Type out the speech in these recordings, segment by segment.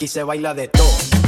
Aquí se baila de todo.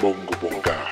Bongo Bongar.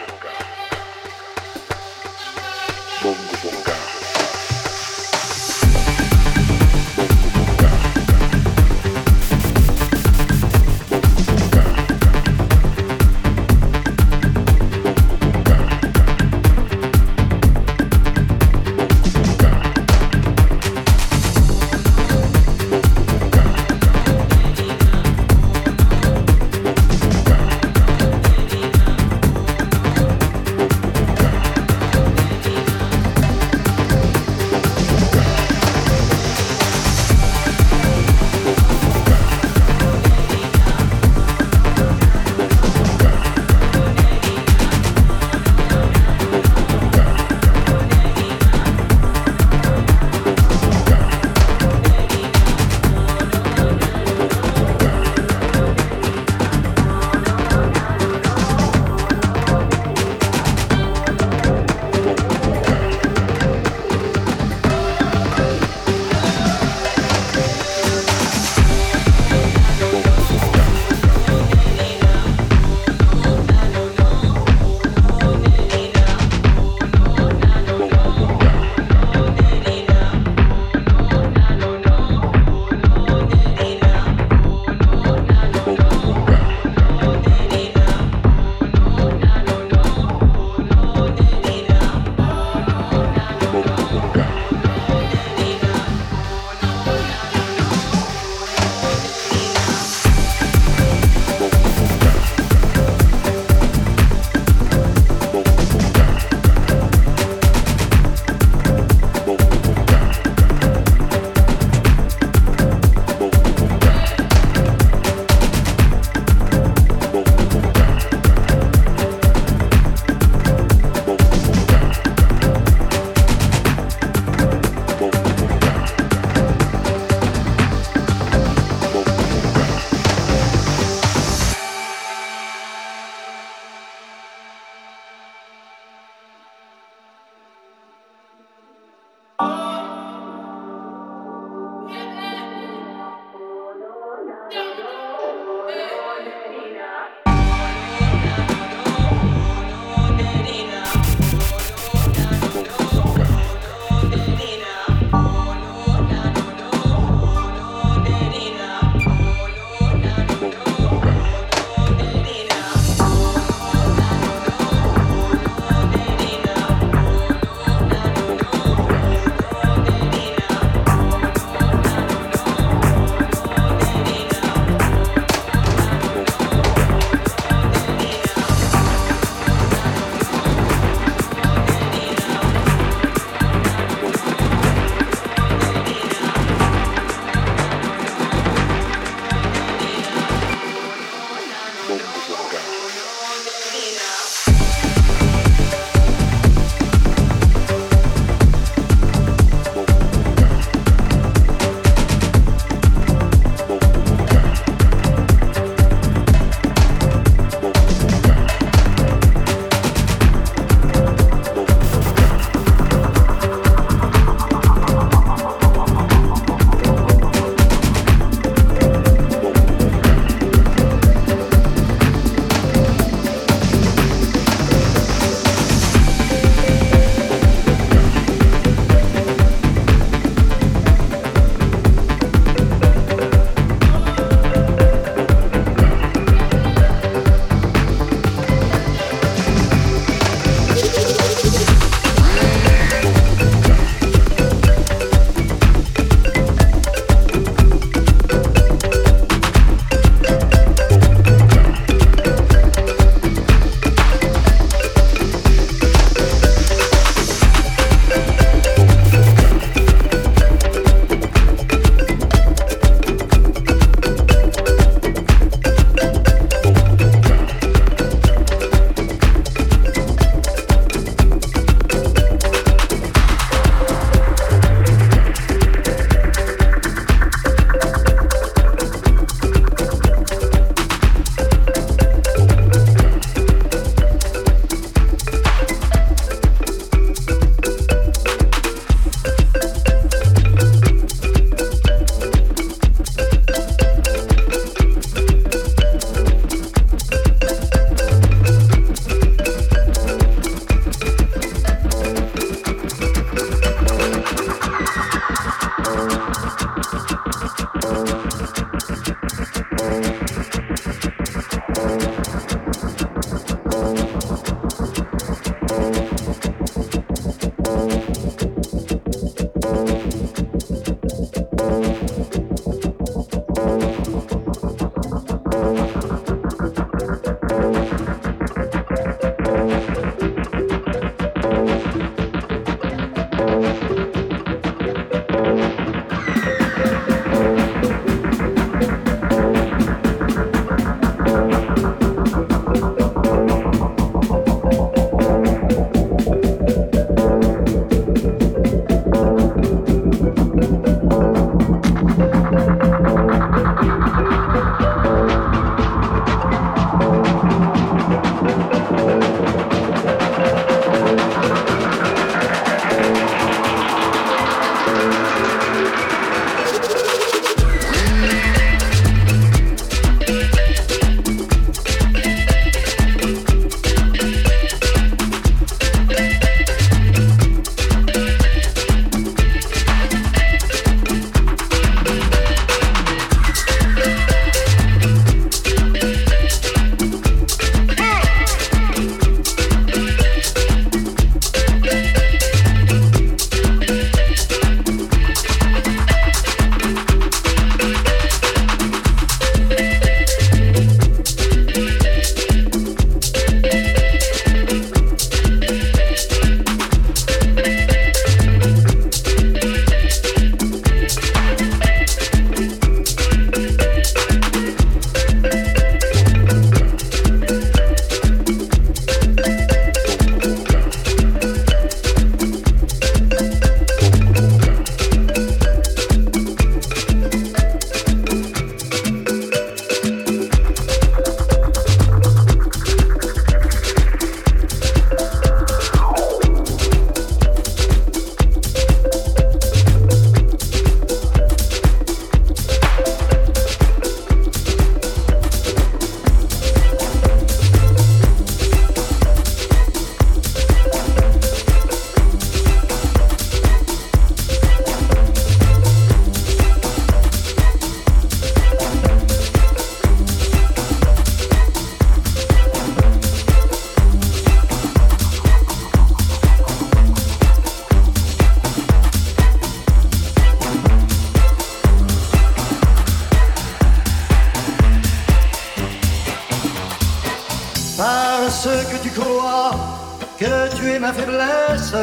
Faiblesse,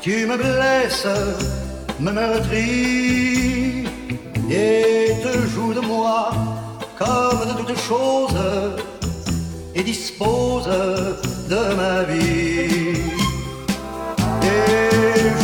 tu me blesses, me meurtris et te joues de moi comme de toutes choses et dispose de ma vie. Et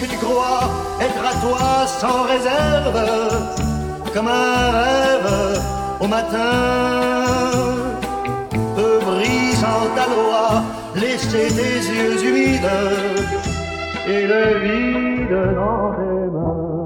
que tu crois être à toi sans réserve, comme un rêve au matin, peut brisant ta loi laisser tes yeux humides et le vide dans tes mains.